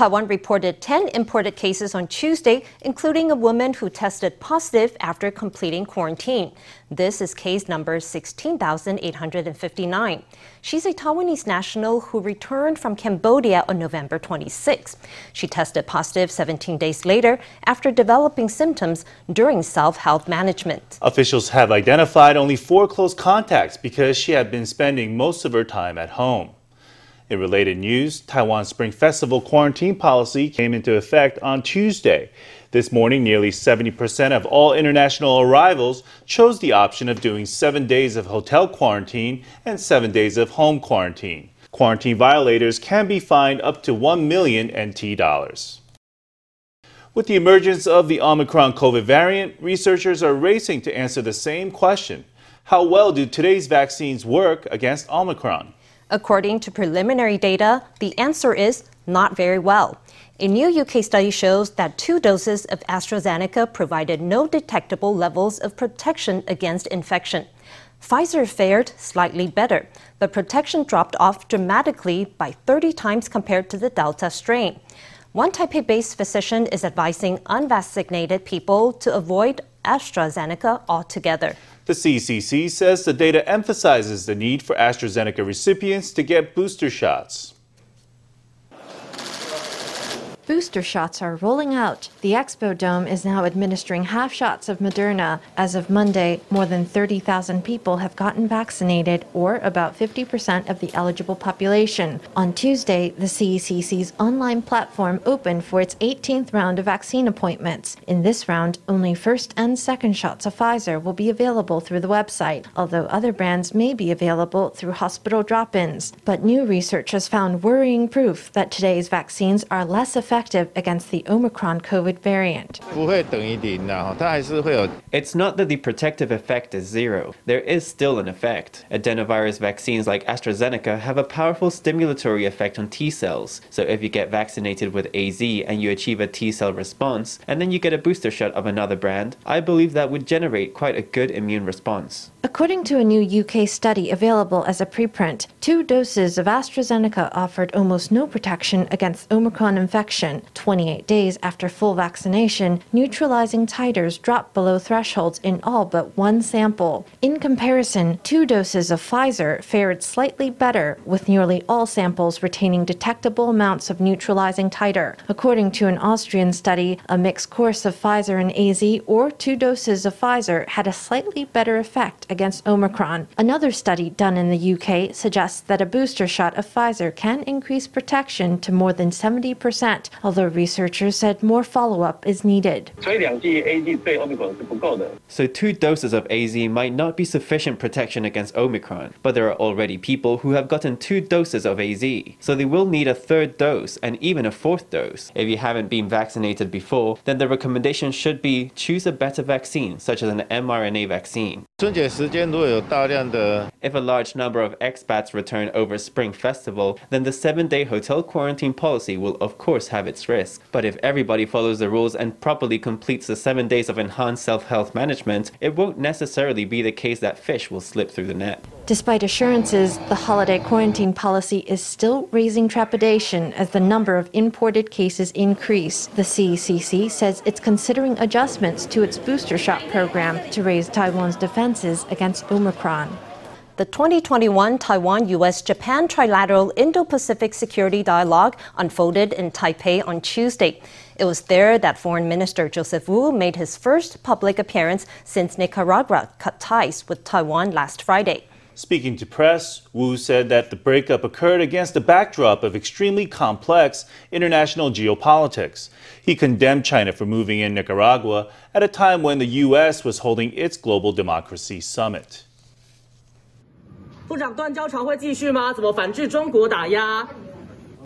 Taiwan reported 10 imported cases on Tuesday, including a woman who tested positive after completing quarantine. This is case number 16,859. She's a Taiwanese national who returned from Cambodia on November 26. She tested positive 17 days later after developing symptoms during self health management. Officials have identified only four close contacts because she had been spending most of her time at home. In related news, Taiwan's Spring Festival quarantine policy came into effect on Tuesday. This morning, nearly 70% of all international arrivals chose the option of doing seven days of hotel quarantine and seven days of home quarantine. Quarantine violators can be fined up to 1 million NT dollars. With the emergence of the Omicron COVID variant, researchers are racing to answer the same question. How well do today's vaccines work against Omicron? According to preliminary data, the answer is not very well. A new UK study shows that two doses of AstraZeneca provided no detectable levels of protection against infection. Pfizer fared slightly better, but protection dropped off dramatically by 30 times compared to the Delta strain. One Taipei based physician is advising unvaccinated people to avoid AstraZeneca altogether. The CECC says the data emphasizes the need for AstraZeneca recipients to get booster shots. Booster shots are rolling out. The Expo Dome is now administering half shots of Moderna. As of Monday, more than 30,000 people have gotten vaccinated, or about 50% of the eligible population. On Tuesday, the CECC's online platform opened for its 18th round of vaccine appointments. In this round, only first and second shots of Pfizer will be available through the website, although other brands may be available through hospital drop ins. But new research has found worrying proof that today's vaccines are less effective effective against the Omicron COVID variant. It's not that the protective effect is zero. There is still an effect. Adenovirus vaccines like AstraZeneca have a powerful stimulatory effect on T cells. So if you get vaccinated with AZ and you achieve a T cell response, and then you get a booster shot of another brand, I believe that would generate quite a good immune response. According to a new UK study available as a preprint, two doses of AstraZeneca offered almost no protection against Omicron infection. 28 days after full vaccination, neutralizing titers dropped below thresholds in all but one sample. In comparison, two doses of Pfizer fared slightly better, with nearly all samples retaining detectable amounts of neutralizing titer. According to an Austrian study, a mixed course of Pfizer and AZ or two doses of Pfizer had a slightly better effect against Omicron. Another study done in the UK suggests that a booster shot of Pfizer can increase protection to more than 70%, although researchers said more follow up is needed. So, two doses of AZ might not be sufficient protection against Omicron, but there are already people who have gotten two doses of AZ, so they will need a third dose and even a fourth dose. If you haven't been vaccinated before, then the recommendation should be choose a better vaccine, such as an mRNA vaccine. If a large number of expats return over Spring Festival, then the seven day hotel quarantine policy will of course have its risk. But if everybody follows the rules and properly completes the seven days of enhanced self health management, it won't necessarily be the case that fish will slip through the net. Despite assurances, the holiday quarantine policy is still raising trepidation as the number of imported cases increase. The CECC says it's considering adjustments to its booster shot program to raise Taiwan's defenses against Omicron. The 2021 Taiwan US Japan Trilateral Indo Pacific Security Dialogue unfolded in Taipei on Tuesday. It was there that Foreign Minister Joseph Wu made his first public appearance since Nicaragua cut ties with Taiwan last Friday. Speaking to press, Wu said that the breakup occurred against a backdrop of extremely complex international geopolitics. He condemned China for moving in Nicaragua at a time when the U.S. was holding its Global Democracy Summit. 部长断交潮会继续吗？怎么反制中国打压？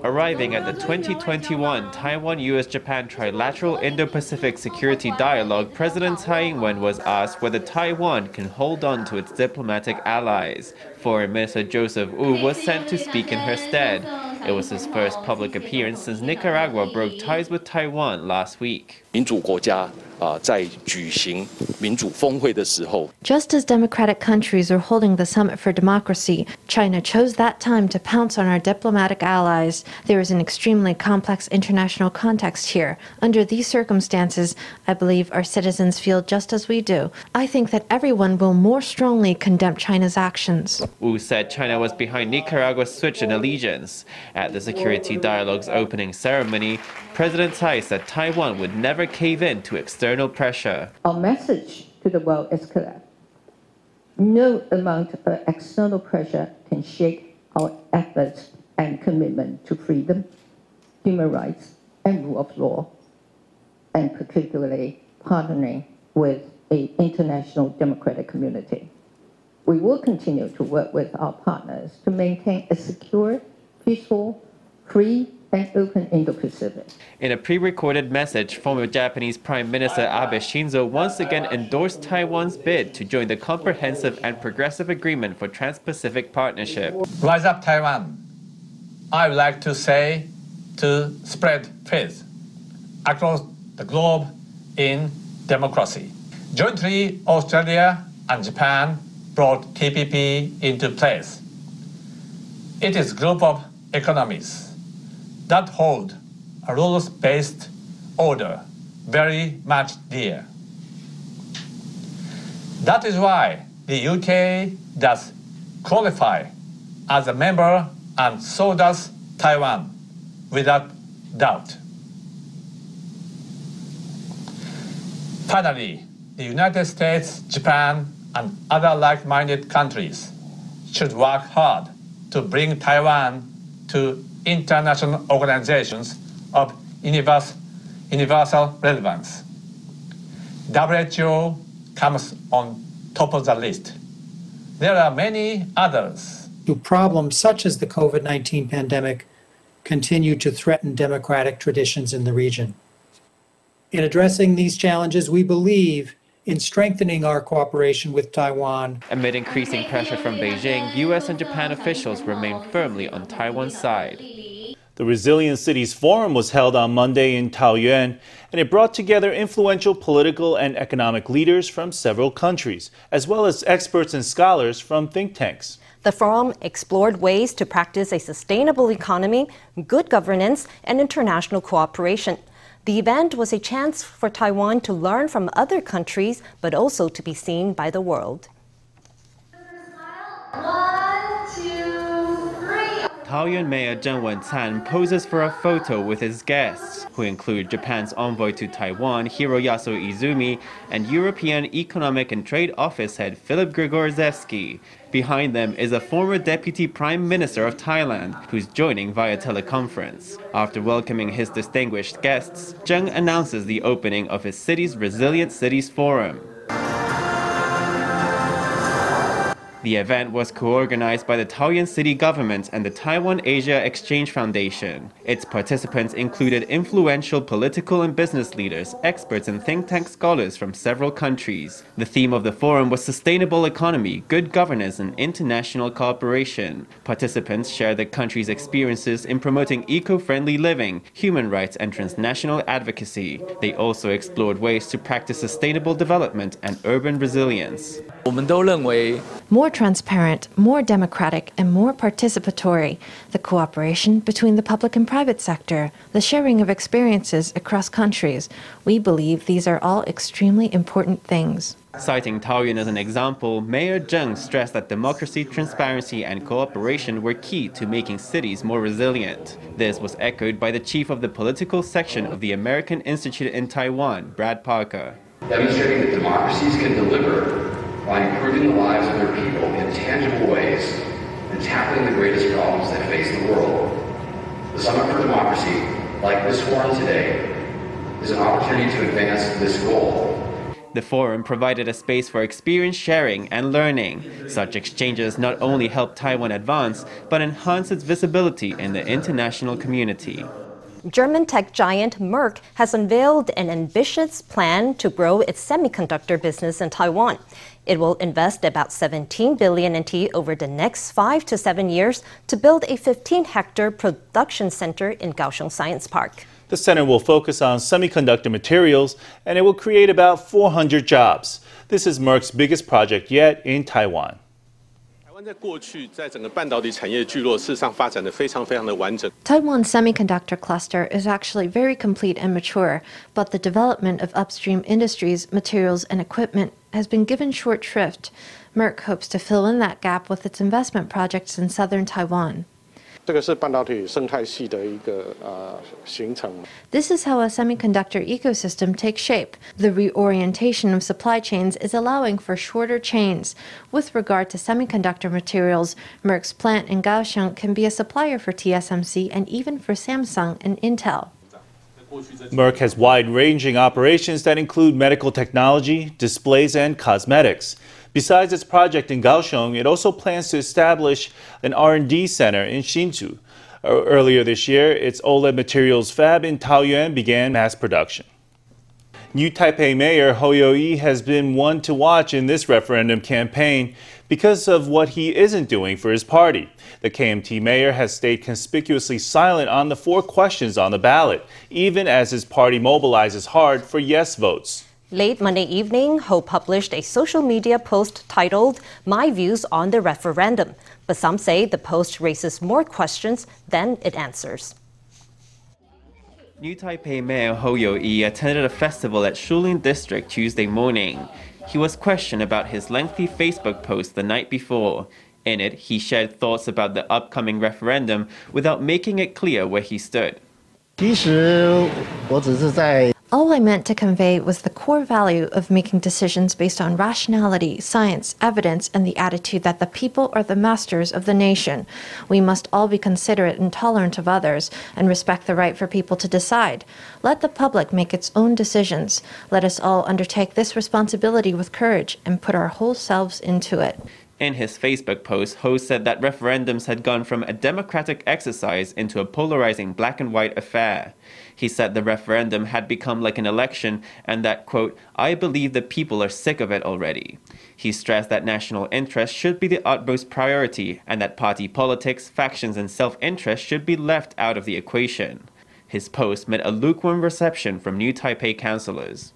Arriving at the 2021 Taiwan US Japan Trilateral Indo Pacific Security Dialogue, President Tsai Ing wen was asked whether Taiwan can hold on to its diplomatic allies. Foreign Minister Joseph Wu was sent to speak in her stead. It was his first public appearance since Nicaragua broke ties with Taiwan last week. 民主国家 Just as democratic countries are holding the Summit for Democracy, China chose that time to pounce on our diplomatic allies. There is an extremely complex international context here. Under these circumstances, I believe our citizens feel just as we do. I think that everyone will more strongly condemn China's actions. Wu said China was behind Nicaragua's switch in allegiance. At the Security Dialogue's opening ceremony, President Tsai said Taiwan would never cave in to external pressure. Our message to the world is clear. No amount of external pressure can shake our efforts and commitment to freedom, human rights, and rule of law, and particularly partnering with the international democratic community. We will continue to work with our partners to maintain a secure, peaceful, free, and open Indo-Pacific. In a pre-recorded message, former Japanese Prime Minister Abe Shinzo once again endorsed Taiwan's bid to join the Comprehensive and Progressive Agreement for Trans-Pacific Partnership. Rise up Taiwan. I would like to say to spread faith across the globe in democracy. Jointly, Australia and Japan brought TPP into place. It is a group of economies that hold a rules-based order very much dear. That is why the UK does qualify as a member and so does Taiwan without doubt. Finally, the United States, Japan, and other like-minded countries should work hard to bring Taiwan to international organizations of universal relevance. WHO comes on top of the list. There are many others. Do problems such as the COVID 19 pandemic continue to threaten democratic traditions in the region? In addressing these challenges, we believe in strengthening our cooperation with Taiwan. Amid increasing pressure from Beijing, US and Japan officials remain firmly on Taiwan's side. The Resilient Cities Forum was held on Monday in Taoyuan, and it brought together influential political and economic leaders from several countries, as well as experts and scholars from think tanks. The forum explored ways to practice a sustainable economy, good governance, and international cooperation. The event was a chance for Taiwan to learn from other countries, but also to be seen by the world. Taoyuan Mayor Zheng Wen-can poses for a photo with his guests, who include Japan's envoy to Taiwan, Hiroyasu Izumi, and European Economic and Trade Office head Filip Grzegorzewski. Behind them is a former Deputy Prime Minister of Thailand, who's joining via teleconference. After welcoming his distinguished guests, Zheng announces the opening of his city's Resilient Cities Forum. The event was co-organized by the Taoyuan city government and the Taiwan Asia Exchange Foundation. Its participants included influential political and business leaders, experts and think tank scholars from several countries. The theme of the forum was sustainable economy, good governance and international cooperation. Participants shared the country's experiences in promoting eco-friendly living, human rights and transnational advocacy. They also explored ways to practice sustainable development and urban resilience. More transparent, more democratic, and more participatory. The cooperation between the public and private sector, the sharing of experiences across countries. We believe these are all extremely important things. Citing Taoyuan as an example, Mayor Zheng stressed that democracy, transparency, and cooperation were key to making cities more resilient. This was echoed by the chief of the political section of the American Institute in Taiwan, Brad Parker. Demonstrating that democracies can deliver by improving the lives of their people in tangible ways and tackling the greatest problems that face the world. The Summit for Democracy, like this forum today, is an opportunity to advance this goal. The forum provided a space for experience sharing and learning. Such exchanges not only help Taiwan advance, but enhance its visibility in the international community. German tech giant Merck has unveiled an ambitious plan to grow its semiconductor business in Taiwan. It will invest about 17 billion NT over the next 5 to 7 years to build a 15-hectare production center in Kaohsiung Science Park. The center will focus on semiconductor materials and it will create about 400 jobs. This is Merck's biggest project yet in Taiwan. Taiwan's semiconductor cluster is actually very complete and mature, but the development of upstream industries, materials, and equipment has been given short shrift. Merck hopes to fill in that gap with its investment projects in southern Taiwan. This is how a semiconductor ecosystem takes shape. The reorientation of supply chains is allowing for shorter chains. With regard to semiconductor materials, Merck's plant in Kaohsiung can be a supplier for TSMC and even for Samsung and Intel. Merck has wide-ranging operations that include medical technology, displays, and cosmetics. Besides its project in Kaohsiung, it also plans to establish an R&D center in Hsinchu. Uh, earlier this year, its OLED materials fab in Taoyuan began mass production. New Taipei Mayor Hou Yu-ih has been one to watch in this referendum campaign because of what he isn't doing for his party. The KMT mayor has stayed conspicuously silent on the four questions on the ballot, even as his party mobilizes hard for yes votes. Late Monday evening, Ho published a social media post titled My Views on the Referendum, but some say the post raises more questions than it answers. New Taipei Mayor Hou Yu-ih attended a festival at Shulin District Tuesday morning. He was questioned about his lengthy Facebook post the night before. In it, he shared thoughts about the upcoming referendum without making it clear where he stood. 其实我只是在 all I meant to convey was the core value of making decisions based on rationality, science, evidence, and the attitude that the people are the masters of the nation. We must all be considerate and tolerant of others and respect the right for people to decide. Let the public make its own decisions. Let us all undertake this responsibility with courage and put our whole selves into it. In his Facebook post, Ho said that referendums had gone from a democratic exercise into a polarizing black and white affair. He said the referendum had become like an election and that, quote, I believe the people are sick of it already. He stressed that national interest should be the utmost priority and that party politics, factions, and self interest should be left out of the equation. His post met a lukewarm reception from new Taipei councillors.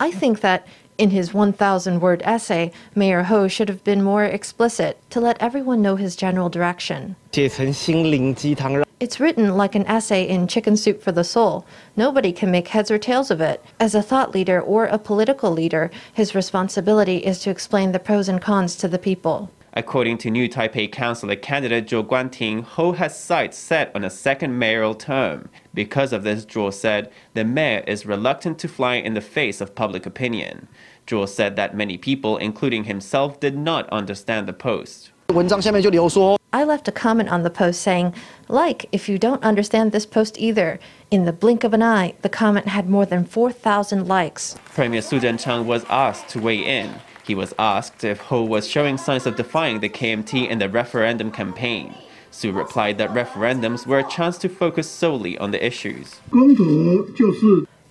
I think that in his 1,000 word essay, Mayor Ho should have been more explicit to let everyone know his general direction. It's written like an essay in Chicken Soup for the Soul. Nobody can make heads or tails of it. As a thought leader or a political leader, his responsibility is to explain the pros and cons to the people. According to new Taipei councillor candidate Zhuo Guanting, Ho has sights set on a second mayoral term. Because of this, Zhuo said, the mayor is reluctant to fly in the face of public opinion. Zhuo said that many people, including himself, did not understand the post. I left a comment on the post saying, like, if you don't understand this post either. In the blink of an eye, the comment had more than 4,000 likes. Premier Su Tseng-chang was asked to weigh in. He was asked if Ho was showing signs of defying the KMT in the referendum campaign. Su replied that referendums were a chance to focus solely on the issues.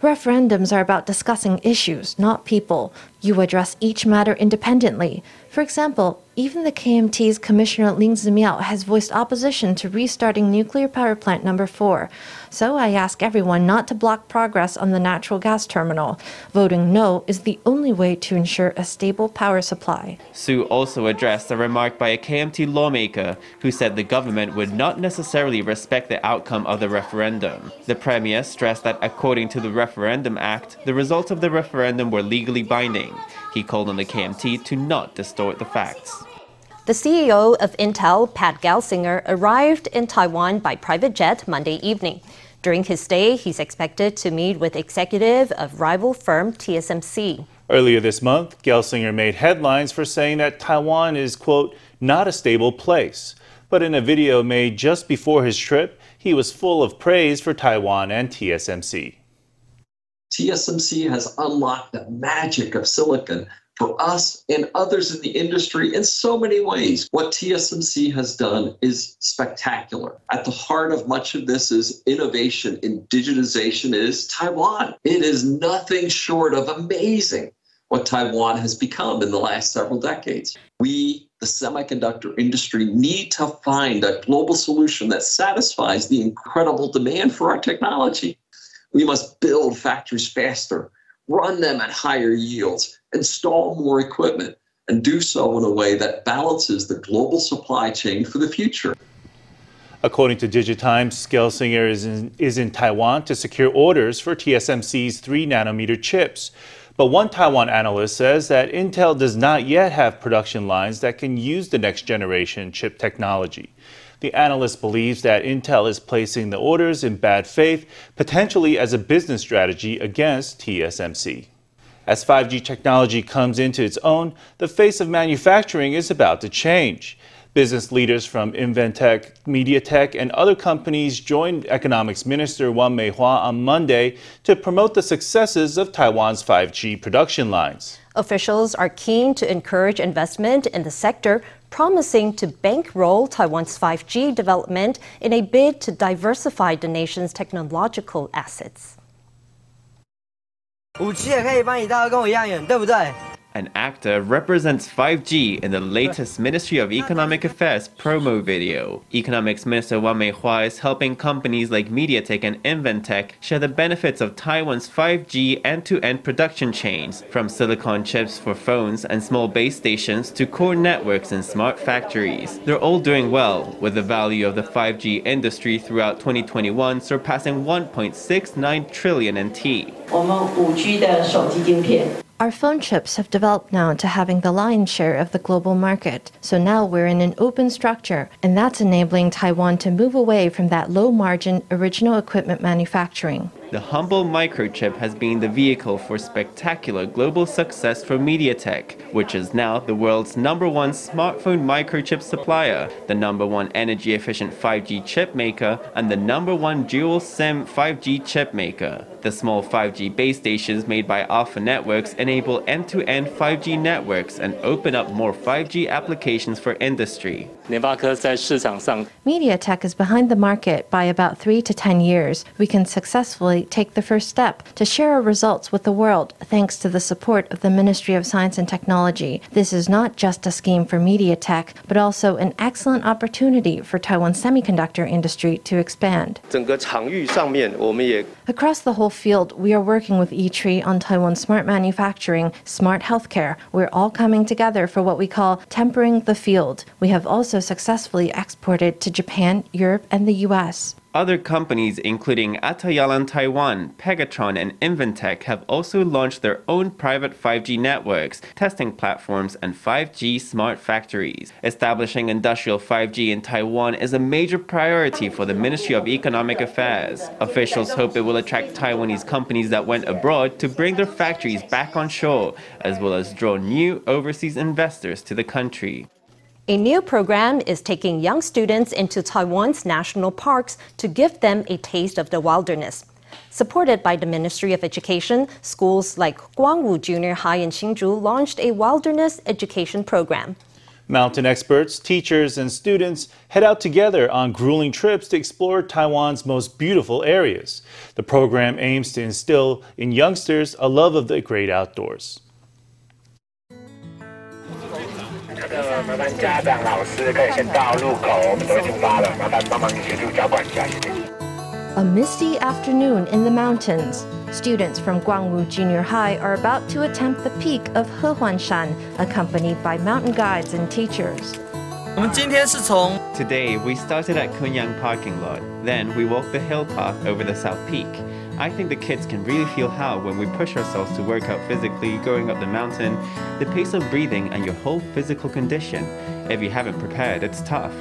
Referendums are about discussing issues, not people. You address each matter independently. For example, even the KMT's Commissioner Lin Zimiao has voiced opposition to restarting nuclear power plant number 4. So I ask everyone not to block progress on the natural gas terminal. Voting no is the only way to ensure a stable power supply. Su also addressed a remark by a KMT lawmaker who said the government would not necessarily respect the outcome of the referendum. The premier stressed that according to the Referendum Act, the results of the referendum were legally binding. He called on the KMT to not distort the facts. The CEO of Intel, Pat Gelsinger, arrived in Taiwan by private jet Monday evening. During his stay, he's expected to meet with executive of rival firm TSMC. Earlier this month, Gelsinger made headlines for saying that Taiwan is, quote, not a stable place. But in a video made just before his trip, he was full of praise for Taiwan and TSMC. TSMC has unlocked the magic of silicon for us and others in the industry in so many ways. What TSMC has done is spectacular. At the heart of much of this is innovation in digitization is Taiwan. It is nothing short of amazing what Taiwan has become in the last several decades. We, the semiconductor industry, need to find a global solution that satisfies the incredible demand for our technology. We must build factories faster, run them at higher yields, install more equipment, and do so in a way that balances the global supply chain for the future. According to Digitimes, Gelsinger is in, is in Taiwan to secure orders for TSMC's 3 nanometer chips. But one Taiwan analyst says that Intel does not yet have production lines that can use the next generation chip technology. The analyst believes that Intel is placing the orders in bad faith, potentially as a business strategy against TSMC. As 5G technology comes into its own, the face of manufacturing is about to change. Business leaders from Inventec, MediaTek, and other companies joined Economics Minister Wang Meihua on Monday to promote the successes of Taiwan's 5G production lines. Officials are keen to encourage investment in the sector, promising to bankroll Taiwan's 5G development in a bid to diversify the nation's technological assets. 五 G 也可以帮你到跟我一样远，对不对 ？an actor represents 5G in the latest Ministry of Economic Affairs promo video. Economics Minister Wang Meihua is helping companies like MediaTek and Inventec share the benefits of Taiwan's 5G end-to-end production chains, from silicon chips for phones and small base stations to core networks and smart factories. They're all doing well, with the value of the 5G industry throughout 2021 surpassing 1.69 trillion NT. 我们 5G 的手机晶片 our phone chips have developed now to having the lion's share of the global market. So now we're in an open structure, and that's enabling Taiwan to move away from that low margin original equipment manufacturing. The humble microchip has been the vehicle for spectacular global success for MediaTek, which is now the world's number one smartphone microchip supplier, the number one energy efficient 5G chip maker, and the number one dual SIM 5G chip maker. The small 5G base stations made by Alpha Networks enable end to end 5G networks and open up more 5G applications for industry. MediaTek is behind the market by about 3 to 10 years. We can successfully take the first step to share our results with the world thanks to the support of the Ministry of Science and Technology. This is not just a scheme for MediaTek, but also an excellent opportunity for Taiwan's semiconductor industry to expand. Across the whole field, we are working with ITRI on Taiwan smart manufacturing, smart healthcare. We're all coming together for what we call tempering the field. We have also successfully exported to Japan, Europe, and the US. Other companies, including Atayalan Taiwan, Pegatron, and Inventec, have also launched their own private 5G networks, testing platforms, and 5G smart factories. Establishing industrial 5G in Taiwan is a major priority for the Ministry of Economic Affairs. Officials hope it will attract Taiwanese companies that went abroad to bring their factories back on shore, as well as draw new overseas investors to the country. A new program is taking young students into Taiwan's national parks to give them a taste of the wilderness. Supported by the Ministry of Education, schools like Guangwu Junior High in Hsinchu launched a wilderness education program. Mountain experts, teachers, and students head out together on grueling trips to explore Taiwan's most beautiful areas. The program aims to instill in youngsters a love of the great outdoors. A misty afternoon in the mountains. Students from Guangwu Junior High are about to attempt the peak of Hehuanshan, accompanied by mountain guides and teachers. Today, we started at Kunyang parking lot. Then we walked the hill path over the South Peak. I think the kids can really feel how, when we push ourselves to work out physically, going up the mountain, the pace of breathing, and your whole physical condition. If you haven't prepared, it's tough.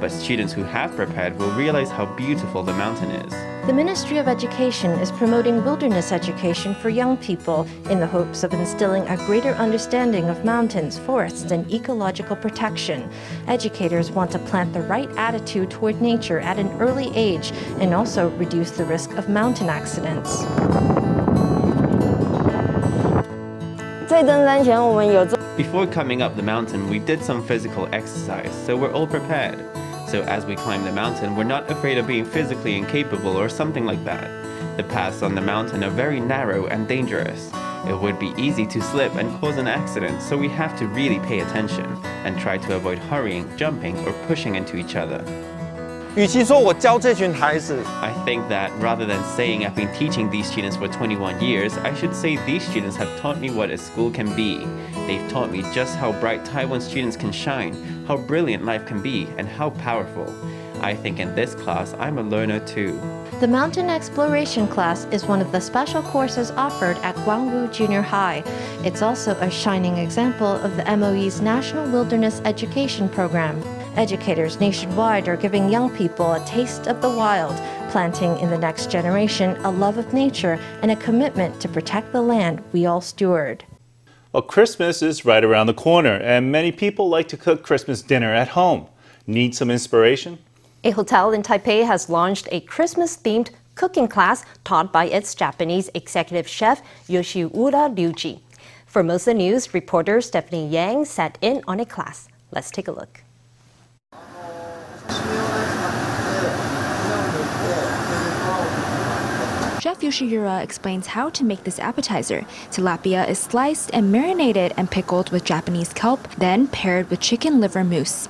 But students who have prepared will realize how beautiful the mountain is. The Ministry of Education is promoting wilderness education for young people in the hopes of instilling a greater understanding of mountains, forests, and ecological protection. Educators want to plant the right attitude toward nature at an early age and also reduce the risk of mountain accidents. Before coming up the mountain, we did some physical exercise, so we're all prepared. So as we climb the mountain, we're not afraid of being physically incapable or something like that. The paths on the mountain are very narrow and dangerous. It would be easy to slip and cause an accident, so we have to really pay attention and try to avoid hurrying, jumping, or pushing into each other. 与其说我教这群孩子 I think that rather than saying I've been teaching these students for 21 years, I should say these students have taught me what a school can be. They've taught me just how bright Taiwan students can shine, how brilliant life can be, and how powerful. I think in this class, I'm a learner too. The mountain exploration class is one of the special courses offered at Guangwu Junior High. It's also a shining example of the MOE's National Wilderness Education Program. Educators nationwide are giving young people a taste of the wild, planting in the next generation a love of nature and a commitment to protect the land we all steward. Well, Christmas is right around the corner, and many people like to cook Christmas dinner at home. Need some inspiration? A hotel in Taipei has launched a Christmas themed cooking class taught by its Japanese executive chef Yoshiura Ryuji. Formosa News, reporter Stephanie Yang sat in on a class. Let's take a look. Yoshiura explains how to make this appetizer. Tilapia is sliced and marinated and pickled with Japanese kelp, then paired with chicken liver mousse.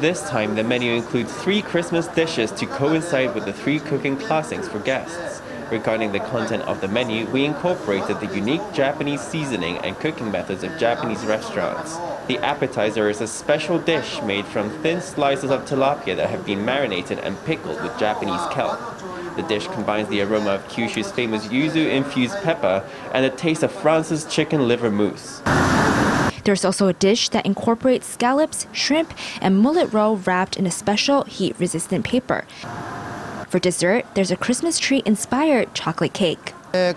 This time, the menu includes three Christmas dishes to coincide with the three cooking classics for guests. Regarding the content of the menu, we incorporated the unique Japanese seasoning and cooking methods of Japanese restaurants. The appetizer is a special dish made from thin slices of tilapia that have been marinated and pickled with Japanese kelp. The dish combines the aroma of Kyushu's famous yuzu infused pepper and the taste of France's chicken liver mousse. There's also a dish that incorporates scallops, shrimp, and mullet roe wrapped in a special heat resistant paper. For dessert, there's a Christmas tree inspired chocolate cake. Our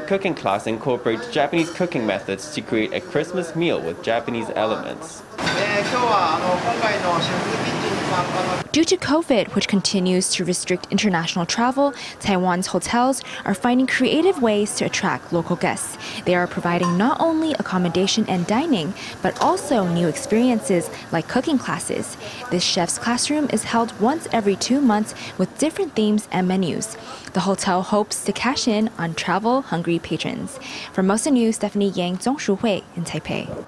cooking class incorporates Japanese cooking methods to create a Christmas meal with Japanese elements. 今日はあの今回のシェフキッチン Due to COVID, which continues to restrict international travel, Taiwan's hotels are finding creative ways to attract local guests. They are providing not only accommodation and dining, but also new experiences like cooking classes. This chef's classroom is held once every two months with different themes and menus. The hotel hopes to cash in on travel hungry patrons. Formosa News, Stephanie Yang, Zhongshu Hui in Taipei.